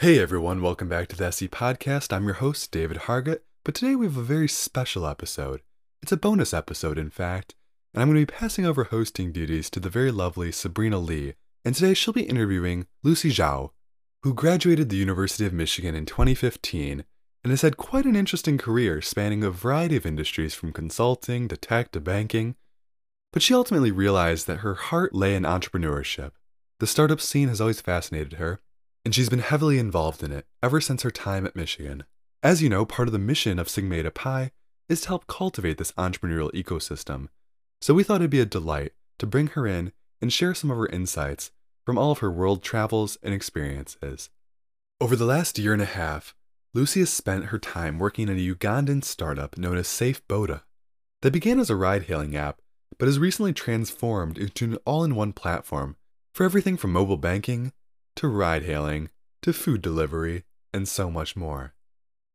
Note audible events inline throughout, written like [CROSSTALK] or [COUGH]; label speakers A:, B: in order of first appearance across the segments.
A: Hey everyone, welcome back to the SE Podcast. I'm your host, David Hargett, but today we have a very special episode. It's a bonus episode, in fact, and I'm going to be passing over hosting duties to the very lovely Sabrina Lee, and today she'll be interviewing Lucy Zhao, who graduated the University of Michigan in 2015 and has had quite an interesting career spanning a variety of industries from consulting to tech to banking. But she ultimately realized that her heart lay in entrepreneurship. The startup scene has always fascinated her, and she's been heavily involved in it ever since her time at Michigan. As you know, part of the mission of Sigma Eta Pi is to help cultivate this entrepreneurial ecosystem. So we thought it'd be a delight to bring her in and share some of her insights from all of her world travels and experiences. Over the last year and a half, Lucy has spent her time working at a Ugandan startup known as SafeBoda. That began as a ride hailing app, but has recently transformed into an all in one platform for everything from mobile banking to ride hailing to food delivery and so much more.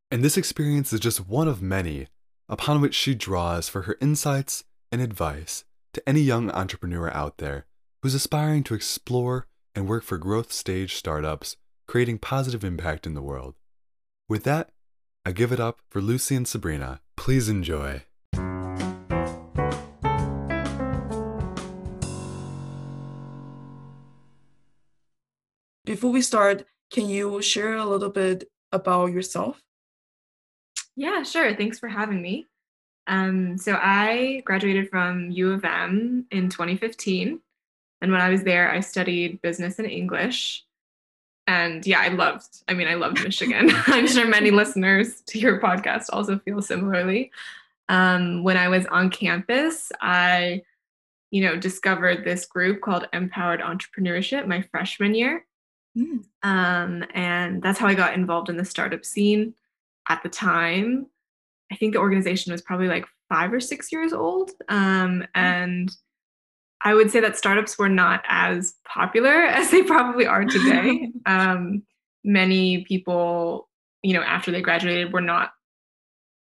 A: And this experience is just one of many upon which she draws for her insights and advice to any young entrepreneur out there who's aspiring to explore and work for growth stage startups, creating positive impact in the world. With that, I give it up for Lucy and Sabrina. Please enjoy.
B: Before we start, can you share a little bit about yourself?
C: Yeah, sure. Thanks for having me. Um, so I graduated from U of M in 2015. And when I was there, I studied business and English. And yeah, I loved, I mean, I loved Michigan. [LAUGHS] I'm sure many [LAUGHS] listeners to your podcast also feel similarly. Um, when I was on campus, I, you know, discovered this group called MPowered Entrepreneurship my freshman year. Mm. Um, and that's how I got involved in the startup scene at the time. I think the organization was probably like five or six years old. Um, mm. and I would say that startups were not as popular [LAUGHS] as they probably are today. [LAUGHS] um, many people, you know, after they graduated, were not,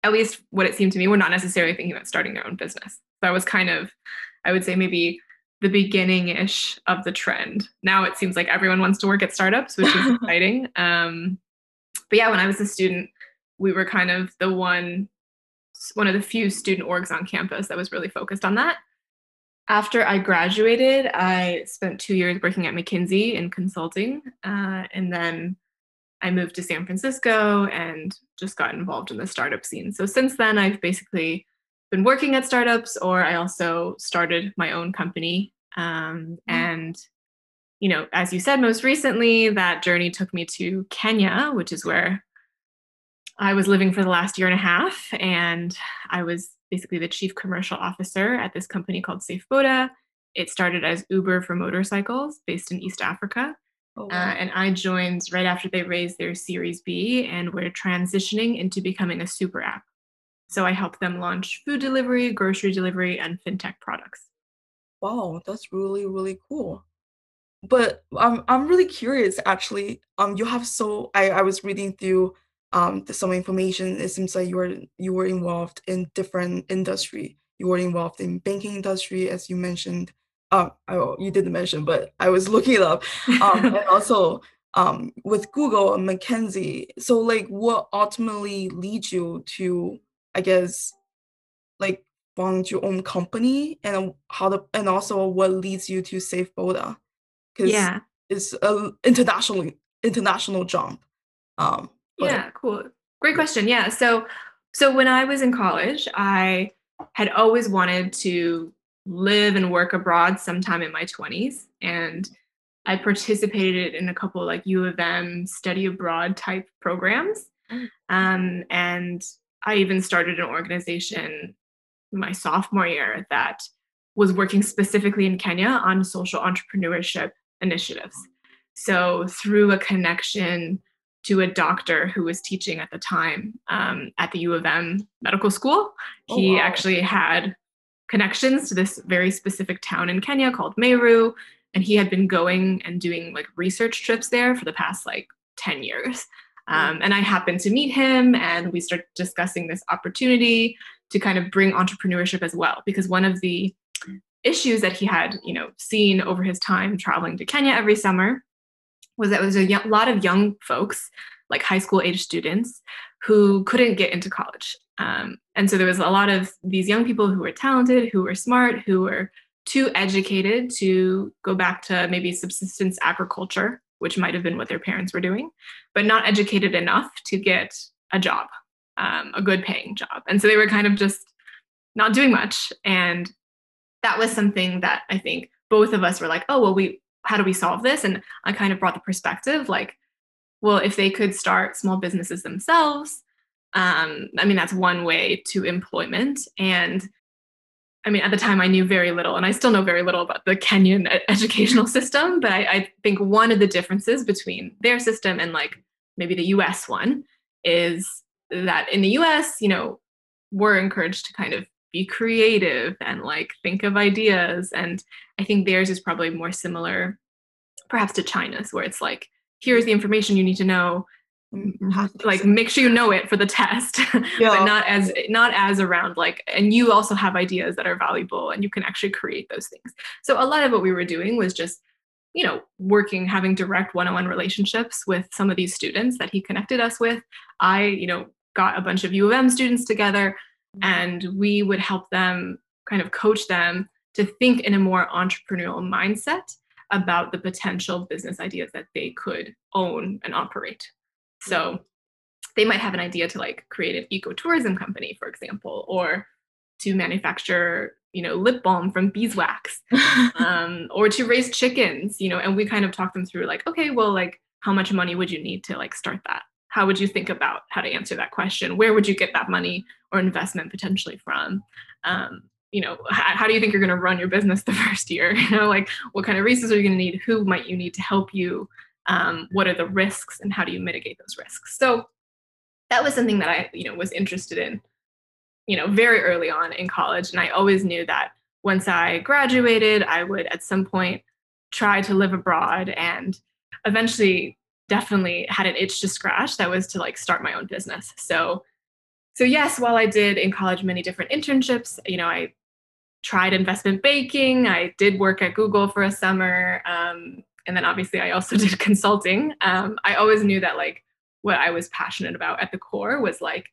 C: at least what it seemed to me, were not necessarily thinking about starting their own business. So I was kind of, I would say, maybe the beginning ish of the trend. Now it seems like everyone wants to work at startups, which is [LAUGHS] exciting. Um, but yeah, when I was a student, we were kind of the one one of the few student orgs on campus that was really focused on that. After I graduated, I spent two years working at McKinsey in consulting, uh, and then I moved to San Francisco and just got involved in the startup scene. So since then, I've basically been working at startups, or I also started my own company. Um, mm-hmm. And you know, as you said, most recently, that journey took me to Kenya, which is where I was living for the last year and a half, and I was basically the chief commercial officer at this company called SafeBoda. It started as Uber for motorcycles based in East Africa. Oh, uh, wow. uh, and I joined right after they raised their Series B, and we're transitioning into becoming a super app. So I help them launch food delivery, grocery delivery, and fintech products.
B: Wow, that's really, really cool. But I'm I'm really curious actually. Um you have so I, I was reading through um, some information. It seems like you were you were involved in different industry. You were involved in banking industry, as you mentioned. Uh, oh, you didn't mention, but I was [LAUGHS] looking it up. Um, and [LAUGHS] also um, with Google and McKinsey. So, like, what ultimately leads you to, I guess, like, found your own company, and how the and also what leads you to SafeBoda?
C: Because yeah,
B: it's a international international jump. Um,
C: yeah, cool. Great question. Yeah. So so when I was in college, I had always wanted to live and work abroad sometime in my 20s and I participated in a couple like U of M study abroad type programs. Mm. Um, and I even started an organization my sophomore year that was working specifically in Kenya on social entrepreneurship initiatives. So through a connection to a doctor who was teaching at the time um, at the U of M medical school. Oh, he wow. actually had connections to this very specific town in Kenya called Meru, and he had been going and doing like research trips there for the past like 10 years. Um, and I happened to meet him, and we started discussing this opportunity to kind of bring entrepreneurship as well, because one of the issues that he had, you know, seen over his time traveling to Kenya every summer was that it was a lot of young folks, like high school age students, who couldn't get into college. Um, and so there was a lot of these young people who were talented, who were smart, who were too educated to go back to maybe subsistence agriculture, which might have been what their parents were doing, but not educated enough to get a job, um, a good paying job. And so they were kind of just not doing much. And that was something that I think both of us were like, oh, well, we, how do we solve this? And I kind of brought the perspective like, well, if they could start small businesses themselves, um, I mean, that's one way to employment. And I mean, at the time, I knew very little, and I still know very little about the Kenyan educational system. But I, I think one of the differences between their system and like maybe the US one is that in the US, you know, we're encouraged to kind of be creative and like think of ideas. And I think theirs is probably more similar, perhaps to China's, where it's like, here's the information you need to know. Like make sure you know it for the test [LAUGHS] yeah. but not as not as around like and you also have ideas that are valuable and you can actually create those things so a lot of what we were doing was just you know working having direct one-on-one relationships with some of these students that he connected us with i you know got a bunch of u of m students together mm-hmm. and we would help them kind of coach them to think in a more entrepreneurial mindset about the potential business ideas that they could own and operate so they might have an idea to like create an ecotourism company, for example, or to manufacture, you know, lip balm from beeswax, [LAUGHS] um, or to raise chickens, you know, and we kind of talk them through like, okay, well, like how much money would you need to like start that? How would you think about how to answer that question? Where would you get that money or investment potentially from? Um, you know, how, how do you think you're going to run your business the [LAUGHS] first year? [LAUGHS] You know, like what kind of resources are you going to need? Who might you need to help you? Um, what are the risks and how do you mitigate those risks? So that was something that i you know was interested in you know very early on in college. And i always knew that once i graduated i would at some point try to live abroad and eventually definitely had an itch to scratch that was to like start my own business. So so yes while i did in college many different internships you know i tried investment banking. I did work at google for a summer um, and then obviously I also [LAUGHS] did consulting. Um, I always knew that like what I was passionate about at the core was like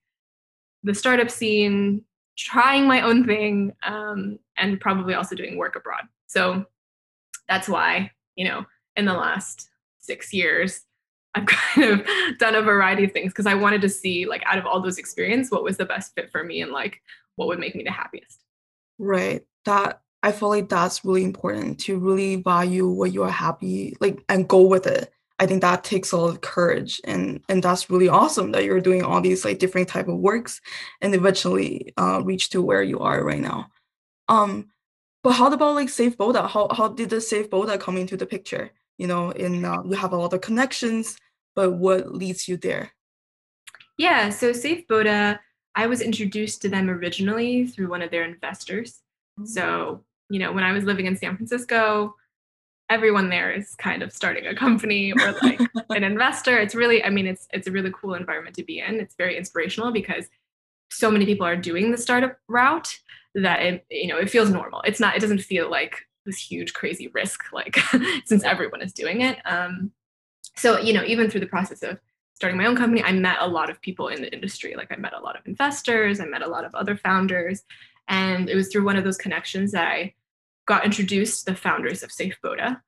C: the startup scene, trying my own thing, um, and probably also doing work abroad. So that's why you know in the last six years I've [LAUGHS] kind of done a variety of things because I wanted to see like out of all those experience what was the best fit for me and like what would make me the happiest.
B: Right. That I feel like that's really important to really value what you are happy like and go with it. I think that takes a lot of courage and and that's really awesome that you're doing all these like different type of works and eventually uh, reach to where you are right now. Um, but how about like SafeBoda? How how did the SafeBoda come into the picture? You know, in uh, you have a lot of connections, but what leads you there?
C: Yeah, so SafeBoda, I was introduced to them originally through one of their investors. Mm-hmm. So you know, when I was living in San Francisco, everyone there is kind of starting a company or like [LAUGHS] an investor. It's really, I mean, it's it's a really cool environment to be in. It's very inspirational because so many people are doing the startup route that it, you know, it feels normal. It's not, it doesn't feel like this huge crazy risk, like [LAUGHS] since everyone is doing it. Um, so, you know, even through the process of starting my own company, I met a lot of people in the industry. Like I met a lot of investors, I met a lot of other founders. And it was through one of those connections that I got introduced the founders of SafeBoda.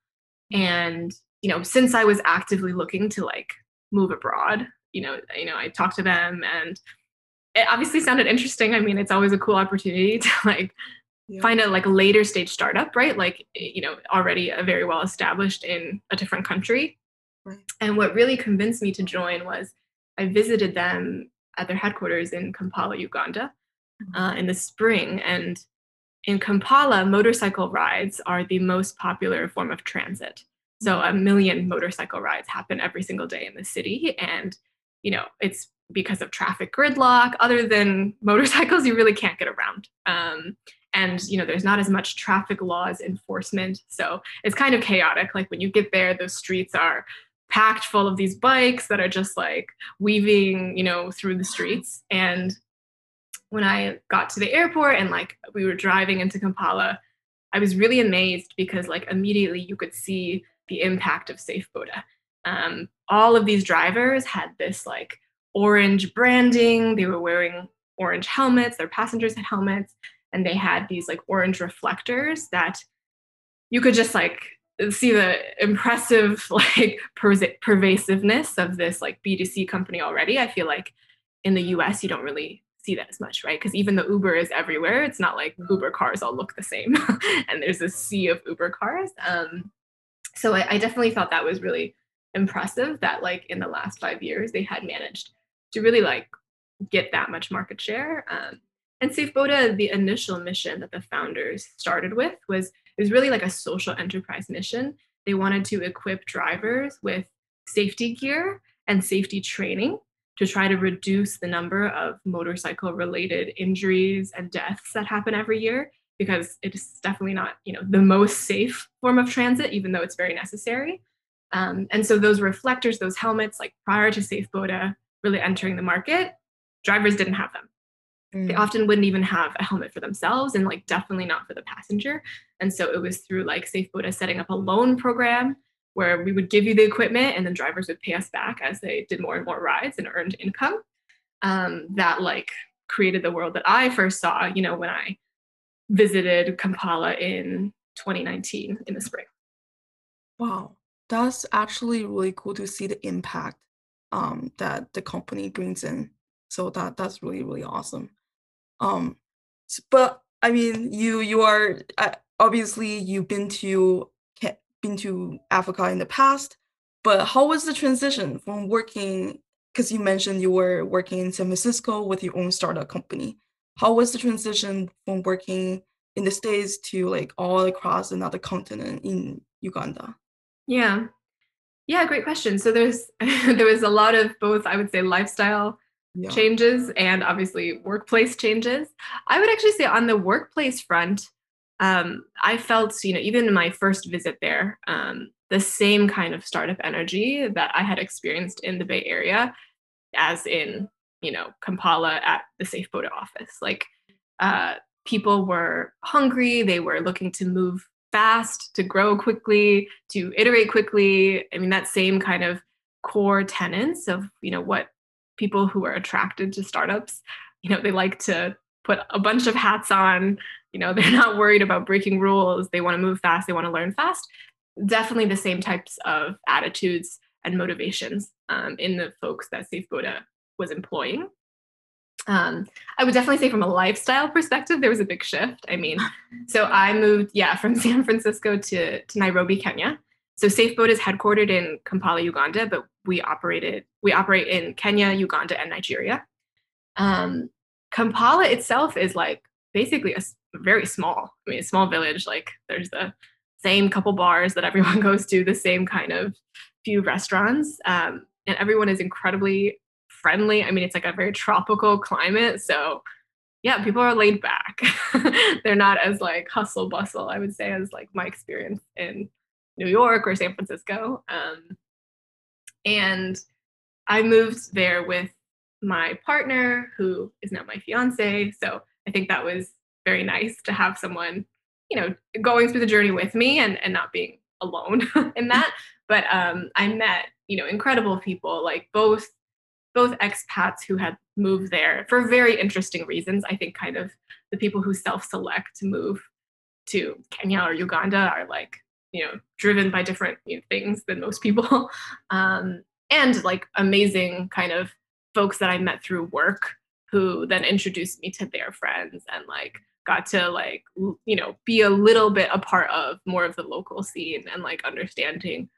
C: And, you know, since I was actively looking to like move abroad, you know, you know, I talked to them and it obviously sounded interesting. I mean, it's always a cool opportunity [LAUGHS] to like yeah. find a like later stage startup, right? Like, you know, already a very well established in a different country. Right. And what really convinced me to join was I visited them at their headquarters in Kampala, Uganda, mm-hmm. uh, in the spring, and in Kampala, motorcycle rides are the most popular form of transit. So a million motorcycle rides happen every single day in the city. And, you know, it's because of traffic gridlock. Other than [LAUGHS] motorcycles, you really can't get around. Um, and, you know, there's not as much traffic laws enforcement. So it's kind of chaotic. Like when you get there, those streets are packed full of these bikes that are just like weaving, you know, through the streets. And when I got to the airport and like we were driving into Kampala, I was really amazed because like immediately you could see the impact of SafeBoda. Um, all of these drivers had this like orange branding. They were wearing orange helmets. Their passengers had helmets, and they had these like orange reflectors that you could just like see the impressive [LAUGHS] like pervasiveness of this like B2C company already. I feel like in the US you don't really see that as much, right? Because even the Uber is everywhere. It's not like Uber cars all look the same, [LAUGHS] and there's a sea of Uber cars. Um, so I, I definitely thought that was really impressive that like in the last five years they had managed to really like get that much market share. Um, and SafeBoda, the initial mission that the founders started with was it was really like a social enterprise mission. They wanted to equip drivers with safety gear and safety training to try to reduce the number of motorcycle related injuries and deaths that happen every year because it's definitely not you know the most safe form of transit even though it's very necessary. Um, and so those reflectors those helmets like prior to SafeBoda really entering the market drivers didn't have them. Mm. they often wouldn't even have a helmet for themselves and like definitely not for the passenger. And so it was through like SafeBoda setting up a loan program where we would give you the equipment and then drivers would pay us back as they did more and more rides and earned income. Um, that like created the world that I first saw, you know, when I visited Kampala in 2019 in the spring.
B: Wow, that's actually really cool to see the impact um, that the company brings in. So that that's really really awesome. Um, but I mean, you you are uh, obviously you've been to been to Africa in the past, but how was the transition from working? Because you mentioned you were working in San Francisco with your own startup company. How was the transition from working in the States to like all across another continent in Uganda?
C: Yeah. Yeah, great question. So there's [LAUGHS] there was a lot of both, I would say, lifestyle yeah. changes and obviously workplace [LAUGHS] changes. I would actually say on the workplace front, um, I felt, you know, even in my first visit there, um, the same kind of startup energy that I had experienced in the Bay Area, as in, you know, Kampala at the SafeBoda office. Like, uh, people were hungry, they were looking to move fast, to grow quickly, to iterate quickly. I mean, that same kind of core tenets of, you know, what people who are attracted to startups, you know, they like to put a bunch of hats on you know [LAUGHS] they're not worried about breaking rules they want to move fast they want to learn fast definitely the same types of attitudes and motivations um, in the folks that SafeBoda was employing um, I would definitely say from a lifestyle perspective, there was a big shift. I mean, [LAUGHS] so I moved, yeah, from [LAUGHS] San Francisco to, to Nairobi, Kenya. So SafeBoda is headquartered in Kampala, Uganda, but we operated we operate in Kenya, Uganda, and Nigeria. Um, Kampala itself is like basically a very small. I mean, a small village. Like there's the same couple bars that everyone [LAUGHS] goes to, the same kind of few restaurants, um, and everyone is incredibly friendly. I mean, it's like a very tropical climate, so yeah, people are laid back. [LAUGHS] They're not as like hustle bustle, I would say, as like my experience in New York or San Francisco. Um, and I moved there with my partner, who is now my fiance. So I think that was very nice to have someone, you know, going through the journey with me and, and not being alone [LAUGHS] in that. But um, I met, you know, incredible people, like both both expats who had moved there for very interesting reasons. I think kind of the people who self-select to move to Kenya or Uganda are like, you know, driven by different you know, things than most people. [LAUGHS] Um, and like amazing kind of folks that I met through work who then introduced me to their friends and like got to like you know be a little bit a part of more of the local scene and like understanding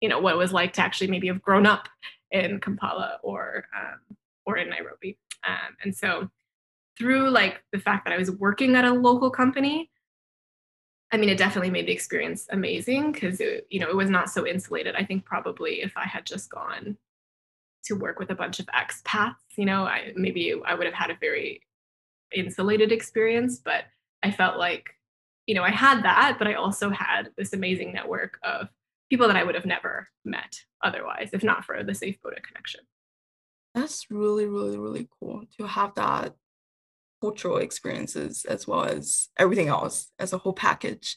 C: you know what it was like to actually maybe have grown up in Kampala or um, or in Nairobi. Um, and so through like the fact that I was working at a local company I mean it definitely made the experience amazing because you know it was not so insulated. I think probably if I had just gone to work with a bunch of expats you know I maybe I would have had a very insulated experience, but I felt like, you know, I had that, but I also had this amazing network of people that I would have never met otherwise, if not for the SafeBoda connection.
B: That's really, really, really cool to have that cultural experiences as well as everything else as a whole package.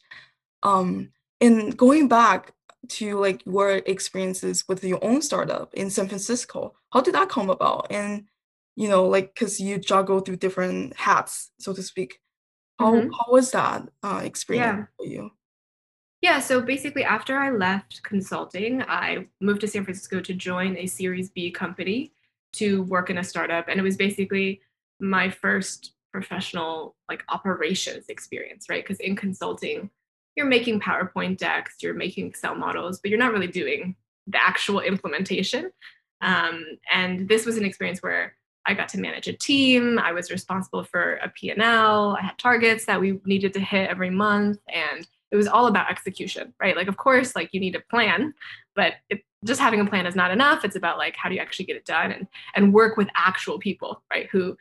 B: Um, and going back, to like your experiences with your own startup in San Francisco. How did that come about? And you know, like because you juggle through different hats, so to speak. How
C: Mhm.
B: how was that uh, experience
C: Yeah.
B: for you?
C: Yeah, so basically, after I left consulting, I moved to San Francisco to join a Series B company to work in a startup. And it was basically my first professional like operations experience, right? Because in consulting, you're making PowerPoint decks, you're making Excel models, but you're not really doing the actual implementation. Um, and this was an experience where I got to manage a team. I was responsible for a P&L. I had targets that we needed to hit every month. And it was all about execution, right? Like, of course, like you need a plan, but it, just having a plan is not enough. It's about like how do you actually get it done and and work with actual people, right? Who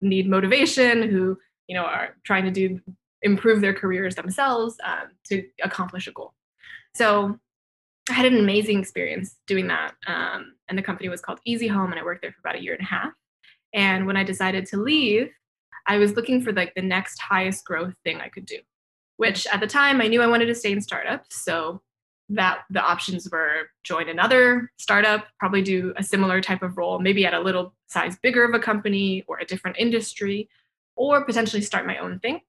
C: need motivation, who you know are trying to do improve their careers themselves um, to accomplish a goal. So I had an amazing experience doing that, um, and the company was called Easy Home, and I worked there for about a year and a half. And when I decided to leave, I was looking for like the next highest growth thing I could do which at the time I knew I wanted to stay in startups. So that the options were join another startup, probably do a similar type of role, maybe at a little size bigger of a company or a different industry, or potentially start my own thing.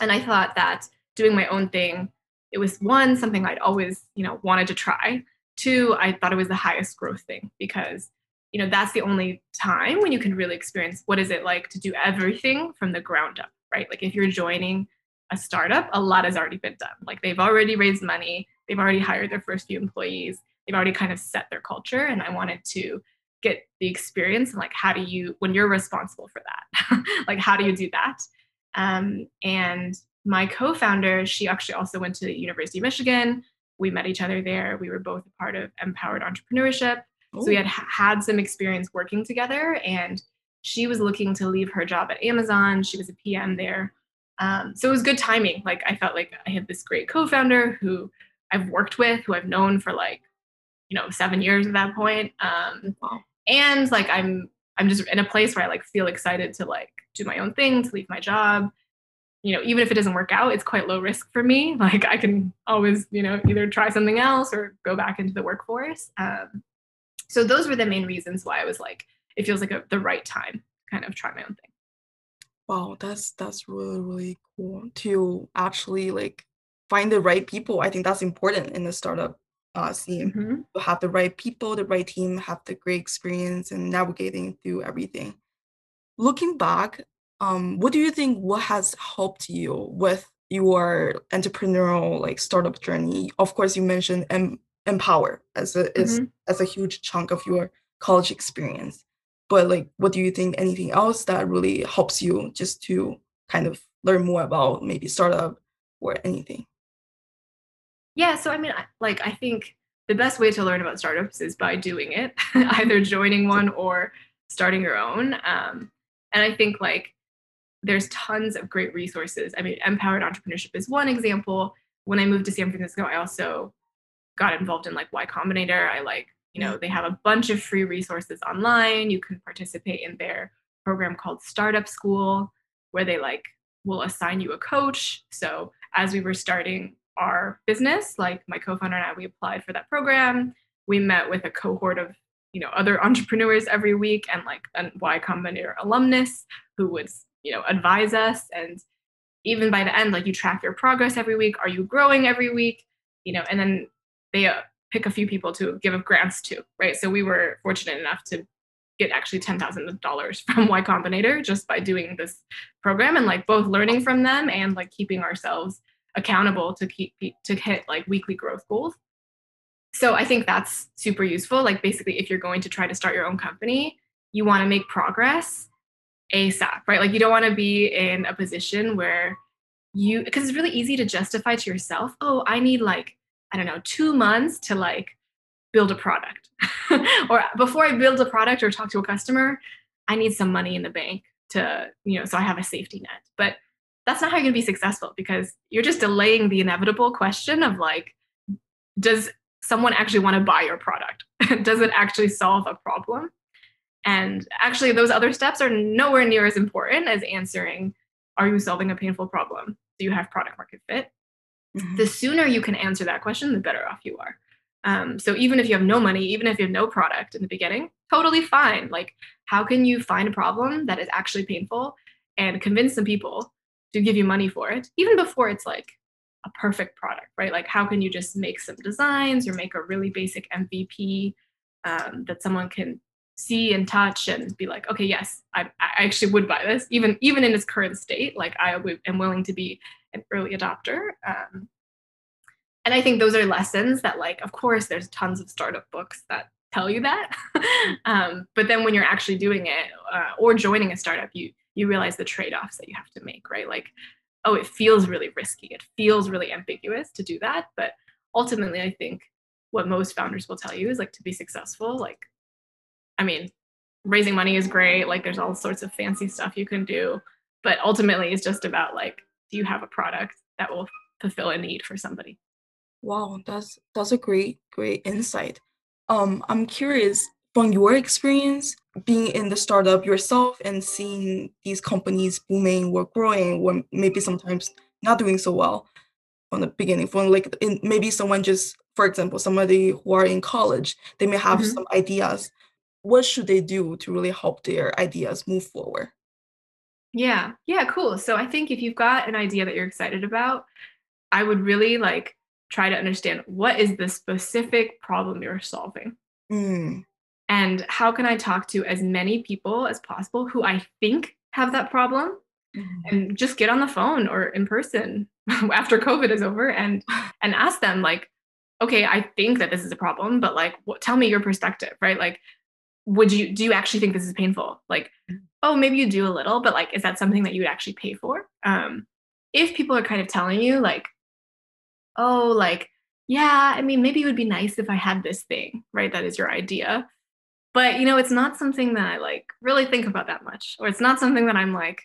C: And I thought that doing my own thing, it was one, something I'd always, you know, wanted to try. Two, I thought it was the highest growth thing because, you know, that's the only time when you can really experience what is it like to do everything from the ground up, right? Like if you're joining a startup, a lot has already been done. Like they've already raised money, they've already hired their first few employees, they've already kind of set their culture. And I wanted to get the experience and like how do you when you're responsible for that, [LAUGHS] like how do you do that? Um, and my co-founder, she actually also went to the University of Michigan. We met each other there. We were both a part of MPowered Entrepreneurship. So we had had some experience working together and she was looking to leave her job at Amazon. She was a PM there um, so it was good timing. Like I felt like I had this great co-founder who I've worked with, who I've known for like, you know, seven years at that point. Um,
B: wow.
C: and like I'm I'm just in a place where I like feel excited to like do my own thing, to leave my job. You know, even if it doesn't work out, it's quite low risk for me. [LAUGHS] Like I can always, you know, either try something else or go back into the workforce. Um, so those were the main reasons why I was like, it feels like a, the right time kind of try my own thing.
B: Wow, that's that's really, really cool to actually like find the right people. I think that's important in the startup uh, scene.
C: Mm-hmm.
B: To have the right people, the right team, have the great experience and navigating through everything. Looking back, um, what do you think what has helped you with your entrepreneurial like startup journey? Of course, you mentioned em Empower as a is
C: Mm-hmm.
B: as a huge chunk of your college experience. But like, what do you think? Anything else that really helps you just to kind of learn more about maybe startup or anything?
C: Yeah, so I mean, like I think the best way to learn about startups is by doing it, [LAUGHS] either joining one or starting your own. Um, and I think like there's tons of great resources. I mean, MPowered Entrepreneurship is one example. When I moved to San Francisco, I also got involved in like Y Combinator. I like, you know, mm. they have a bunch of free resources online. You can participate in their program called Startup School, where they like will assign you a coach. So as we were starting our business, like my co-founder and I, we applied for that program. We met with a cohort of, you know, other entrepreneurs every week and like a Y Combinator alumnus who would, you know, advise us. And even by the end, like you track your progress every week. Are you growing every week? You know, and then they uh, pick a few people to give grants to, right? So we were fortunate enough to get actually $10,000 [LAUGHS] from Y Combinator just by doing this program and like both learning from them and like keeping ourselves accountable to keep to hit like weekly growth goals. So I think that's super useful. Like basically if you're going to try to start your own company, you want to make progress ASAP, right? Like you don't want to be in a position where you because it's really easy to justify to yourself, oh, I need like I don't know, 2 months to like build a product. [LAUGHS] or before I build a product or talk to a customer, I need some money in the bank to, you know, so I have a safety net. But that's not how you're going to be successful because you're just delaying the inevitable question of like does someone actually want to buy your product? [LAUGHS] does it actually solve a problem? And actually those other steps are nowhere near as important as answering are you solving a painful problem? Do you have product market fit? Mm-hmm. The sooner you can answer that question, the better off you are. Um, so even if you have no money, even if you have no product in the beginning, totally fine. Like, how can you find a problem that is actually painful and convince some people to give you money for it, even before it's like a perfect product, right? Like, how can you just make some designs or make a really basic MVP um, that someone can see and touch and be like, okay, yes, I, I actually would buy this, even even in its current state. Like, I am willing to be an early adopter. Um, and I think those are lessons that, like, of course, there's tons of startup books that tell you that. [LAUGHS] um, but then when you're actually doing it uh, or joining a startup, you you realize the trade-offs that you have to make, right? Like, oh, it feels really risky. It feels really ambiguous to do that. But ultimately, I think what most founders will tell you is like to be successful, like, I mean, raising money is great. Like, there's all sorts of fancy stuff you can do. But ultimately, it's just about like, you have a product that will fulfill a need for somebody?
B: Wow, that's that's a great great insight. Um, I'm curious from your experience being in the startup yourself and seeing these companies booming or growing or maybe sometimes not doing so well from the beginning from like in, maybe someone just for example somebody who are in college they may have mm-hmm. some ideas what should they do to really help their ideas move forward
C: yeah yeah cool so i think if you've got an idea that you're excited about i would really like try to understand what is the specific problem you're solving mm. and how can i talk to as many people as possible who i think have that problem mm-hmm. and just get on the phone or in person [LAUGHS] after covid is over and [LAUGHS] and ask them like okay i think that this is a problem but like what, tell me your perspective right like would you do you actually think this is painful like mm. Oh maybe you do a little but like is that something that you would actually pay for um if people are kind of telling you like oh, like, yeah, I mean, maybe it would be nice if I had this thing, right? That is your idea. But, you know, it's not something that I like really think about that much, or it's not something that I'm like,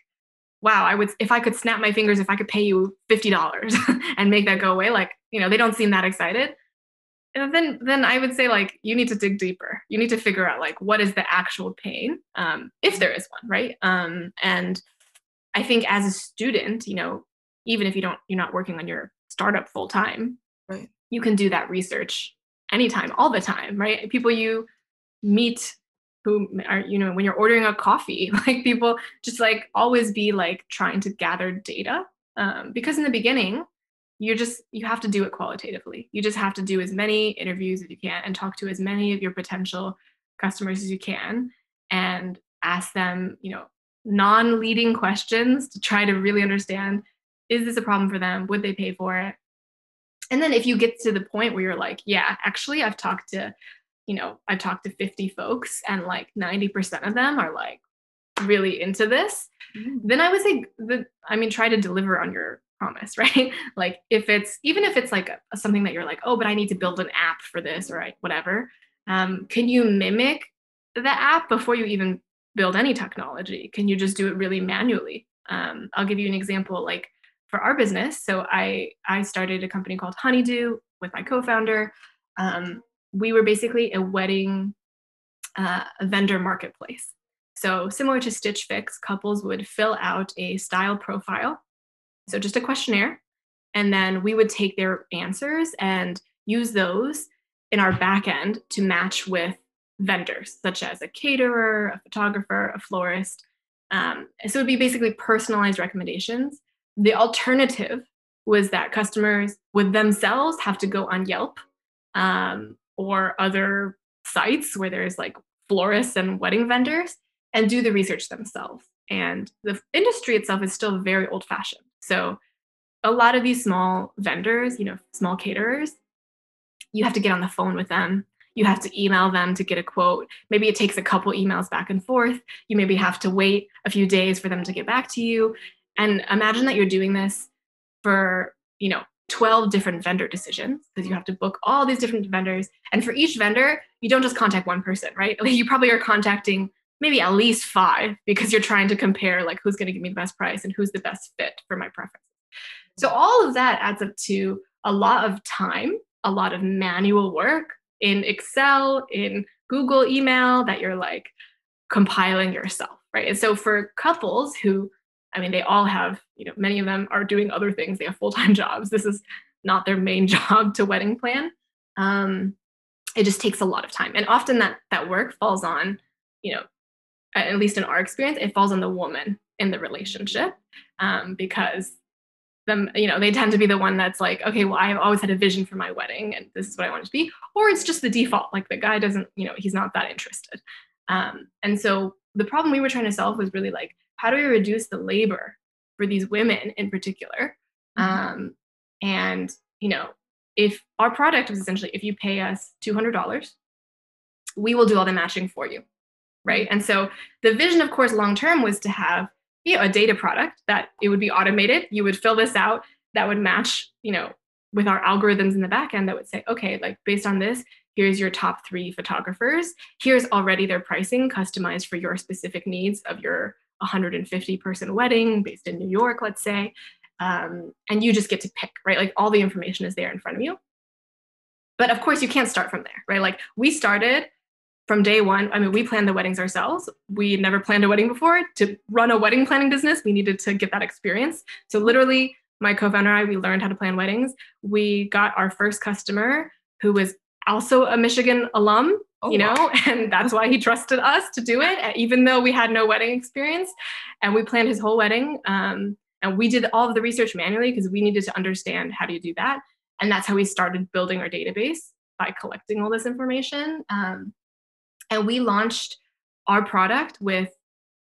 C: wow, I would, if I could snap my fingers, if I could pay you $50 [LAUGHS] and make that go away, like, you know, they don't seem that excited. And then, then I would say like, you need to dig deeper. You need to figure out like, what is the actual pain, um, if there is one, right? Um, and I think as a student, you know, even if you don't, you're not working on your startup full time, right. you can do that research anytime, all the time, right? People you meet who are, you know, when you're ordering a coffee, [LAUGHS] like people just like always be like trying to gather data. Um, because in the beginning, you're just, you have to do it qualitatively. You just have to do as many interviews as you can and talk to as many of your potential customers as you can and ask them, you know, non leading questions to try to really understand is this a problem for them? Would they pay for it? And then if you get to the point where you're like, yeah, actually, I've talked to, you know, I've talked to 50 folks and like 90% of them are like really into this, mm. then I would say that, I mean, try to deliver on your promise, [LAUGHS] right? like if it's, even if it's like something that you're like, oh, but I need to build an app for this or whatever, um, can you mimic the app before you even build any technology? Can you just do it really manually? Um, I'll give you an example. Like for our business. So I I started a company called Honeydew with my co-founder. Um, we were basically a wedding uh, vendor marketplace. So similar to Stitch Fix, couples would fill out a style profile, so just a questionnaire, and then we would take their answers and use those in our backend to match with vendors such as a caterer, a photographer, a florist. Um, so it would be basically personalized recommendations the alternative was that customers would themselves have to go on Yelp um, or other sites where there's like florists and wedding vendors and do the research themselves. And the industry itself is still very old fashioned. So a lot of these small vendors, you know, small caterers, you have to get on the phone with them. You have to email them to get a quote. Maybe it takes a couple emails back and forth. You maybe have to wait a few days for them to get back to you. And imagine that you're doing this for, you know, 12 different vendor decisions because you have to book all these different vendors. And for each vendor, you don't just contact one person, right? [LAUGHS] Like you probably are contacting maybe at least five because you're trying to compare like who's going to give me the best price and who's the best fit for my preferences. So all of that adds up to a lot of time, a lot of manual work in Excel, in Google email that you're like compiling yourself, right? And so for couples who I mean, they all have, you know, many of them are doing other things. They have full time [LAUGHS] jobs. This is not their main [LAUGHS] job to wedding plan. Um, it just takes a lot of time, and often that that work falls on, you know, at least in our experience, it falls on the woman in the relationship um, because them you know they tend to be the one that's like okay well i've always had a vision for my wedding and this is what i want it to be or it's just the default like the guy doesn't you know he's not that interested. Um, and so the problem we were trying to solve was really like how do we reduce the labor for these women in particular? Mm-hmm. um, and you know if our product was essentially if you pay us $200 we will do all the matching for you right and so the vision of course long term was to have you know, a data product that it would be automated. You would fill this out that would match, you know, with our algorithms in the back end that would say, okay, like based on this, here's your top three photographers. Here's already their pricing customized for your specific needs of your 150 person wedding based in New York, let's say. Um, and you just get to pick, right? Like all the information is there in front of you. But of course, you can't start from there, right? Like we started from day one, I mean, we planned the weddings ourselves. We never planned a wedding before. To run a wedding planning business, we needed to get that experience. So, literally, my co founder and I, we learned how to plan weddings. We got our first customer who was also a Michigan alum, oh, you know, wow. [LAUGHS] and that's why he trusted us to do it, even though we had no wedding experience. And we planned his whole wedding. Um, and we did all of the research manually because we needed to understand how do you do that. And that's how we started building our database by collecting all this information. Um, and we launched our product with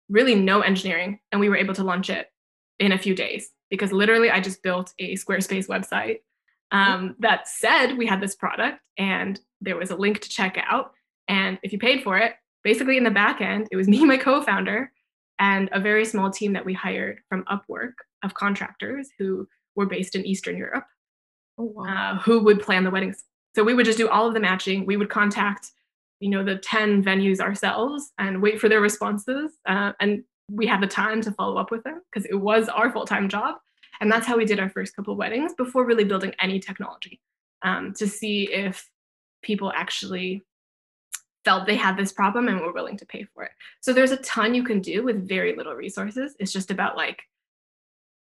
C: really no engineering, and we were able to launch it in a few days because literally I just built a Squarespace website um, that said we had this product and there was a link to check out. And if you paid for it, basically in the back end, it was [LAUGHS] me, my co founder, and a very small team that we hired from Upwork of contractors who were based in Eastern Europe, oh, wow. uh, who would plan the weddings. So we would just do all of the matching. We would contact you know the 10 venues ourselves and wait for their responses uh, and we had the time to follow up with them because it was our full-time job. And that's how we did our first couple weddings before really building any technology um, to see if people actually felt they had this problem and were willing to pay for it. So there's a ton you can do with very little resources. It's just about like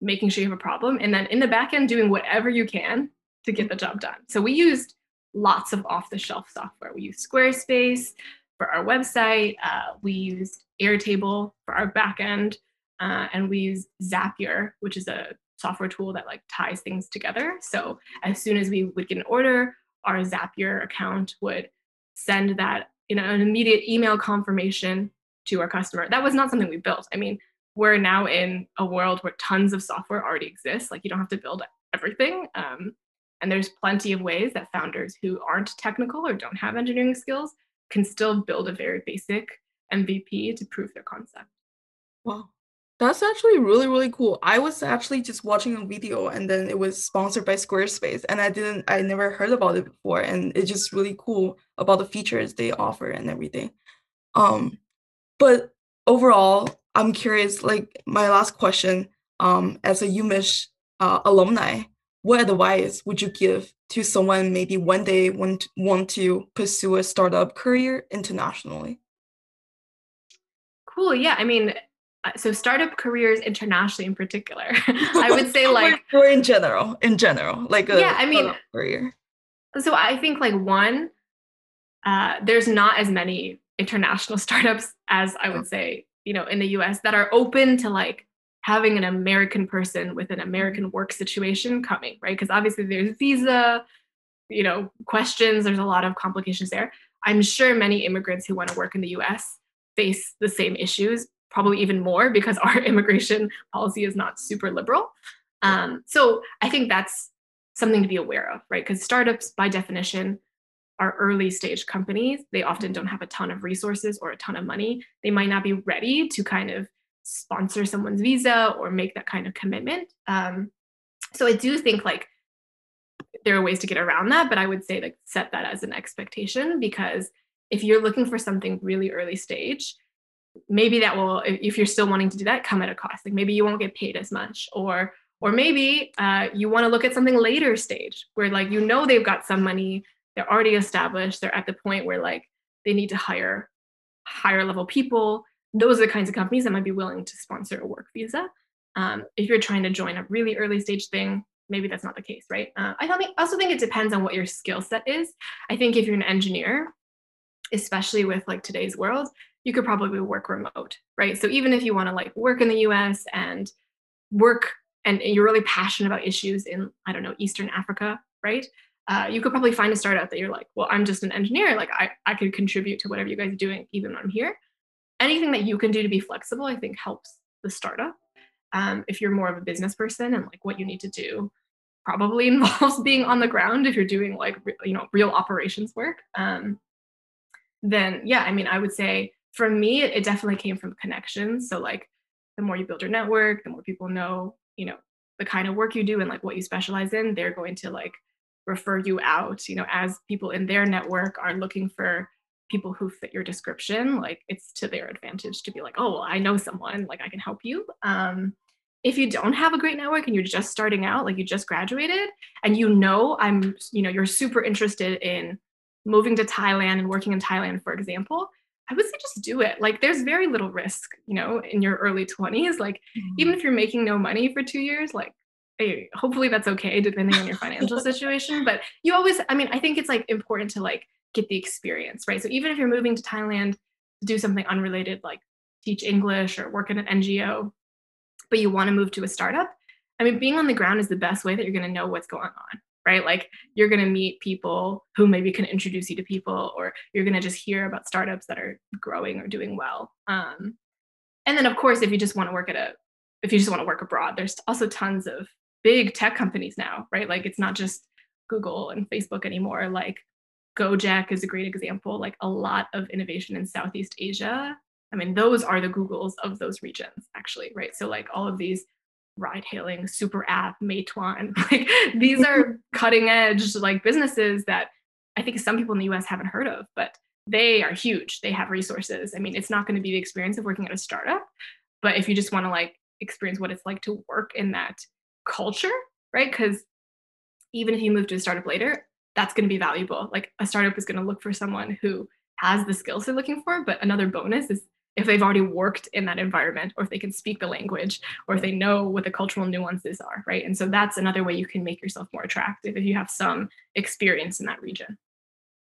C: making sure you have a problem and then in the back end doing whatever you can to get the job done. So we used lots of off the shelf software. We use Squarespace for our website, uh, we used Airtable for our backend, uh, and we use Zapier, which is a software tool that like ties things together. So as soon as we would get an order, our Zapier account would send that you know an immediate email confirmation to our customer. That was not something we built. I mean, we're now in a world where tons of software already exists. Like you don't have to build everything. Um, and there's plenty of ways that founders who aren't technical or don't have engineering skills can still build a very basic MVP to prove their concept.
B: Wow. That's actually really, really cool. I was actually just watching a video and then it was sponsored by Squarespace and I didn't I never heard about it before and it's just really cool about the features they offer and everything. Um but overall, I'm curious like my last question um as a UMich uh, alumni, what advice would you give to someone maybe one day want want to pursue a startup career internationally?
C: Cool. Yeah. I mean, uh, so startup careers internationally in particular, [LAUGHS] I would [LAUGHS] say like
B: or in general, in general, like
C: a yeah. I mean, career. So I think like one, uh, there's not as many international [LAUGHS] startups as I would say, you know, in the U.S. that are open to like having an American person with an American work situation coming, right? Because obviously there's visa, you know, questions, there's a lot of complications there. I'm sure many immigrants who want to work in the US face the same issues, probably even more because [LAUGHS] our immigration policy is not super liberal. Um, so I think that's something to be aware of, right? Because startups, by definition, are early stage companies. They often don't have a ton of resources or a ton of money. They might not be ready to kind of sponsor someone's visa or make that kind of commitment. Um, so I do think like there are ways to get around that, but I would say like set that as an expectation because if you're looking for something really early stage, maybe that will if you're still wanting to do that come at a cost. Like maybe you won't get paid as much, or or maybe uh, you want to look at something later stage where like you know they've got some money, they're already established, they're at the point where like they need to hire higher level people those are the kinds of companies that might be willing to sponsor a work visa. Um, if you're trying to join a really early stage thing, maybe that's not the case, right? Uh, I also think it depends on what your skill set is. I think if you're an engineer, especially with like today's world, you could probably work remote, right? So even if you want to like work in the US and work and you're really passionate about issues in, I don't know, Eastern Africa, right? Uh, you could probably find a startup that you're like, well, I'm just an engineer. Like I, I could contribute to whatever you guys are doing, even when I'm here. Anything that you can do to be flexible, I think helps the startup. Um, if you're more of a business person and like what you need to do probably [LAUGHS] involves being on the ground if you're doing like you know real operations work um, then yeah i mean i would say for me it, it definitely came from connections so like the more you build your network the more people know you know the kind of work you do and like what you specialize in they're going to like refer you out you know as people in their network are looking for people who fit your description like it's to their advantage to be like oh well i know someone like i can help you. Um, if you don't have a great network and you're just starting out like you just graduated and you know i'm you know you're super interested in moving to thailand and working in thailand for example i would say just do it. Like there's very little risk you know in your early 20s like mm-hmm. even if you're making no money for two years like hey, hopefully that's okay depending on your financial [LAUGHS] situation but you always i mean i think it's like important to like get the experience, right? So even if you're moving to Thailand to do something unrelated like teach English or work in an NGO, but you want to move to a startup, I mean, being on the ground is the best way that you're going to know what's going on, right? Like you're going to meet people who maybe can introduce you to people, or you're going to just hear about startups that are growing or doing well. Um, and then, of course, if you just want to work at a, if you just want to work abroad, there's also tons of big tech companies now, right? Like it's not just Google and Facebook anymore. Like Gojek is a great example, like a lot of innovation in Southeast Asia. I mean, those are the Googles of those regions, actually, right? So, like all of these ride hailing, super app, Meituan, [LAUGHS] like these are [LAUGHS] cutting edge like businesses that I think some people in the US haven't heard of, but they are huge. They have resources. I mean, it's not going to be the experience of working at a startup, but if you just want to like experience what it's like to work in that culture, right? Because even if you move to a startup later, that's going to be valuable. Like a startup is going to look for someone who has the skills they're looking for, but another bonus is if they've already worked in that environment or if they can speak the language or if they know what the cultural nuances are, right? And so that's another way you can make yourself more attractive if you have some experience in that region.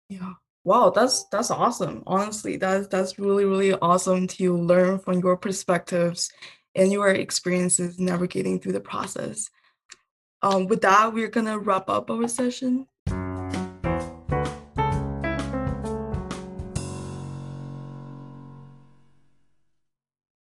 B: Yeah. Wow, that's that's awesome. Honestly, that's that's really really awesome to learn from your perspectives and your experiences navigating through the process. Um, with that, we're gonna wrap up our session.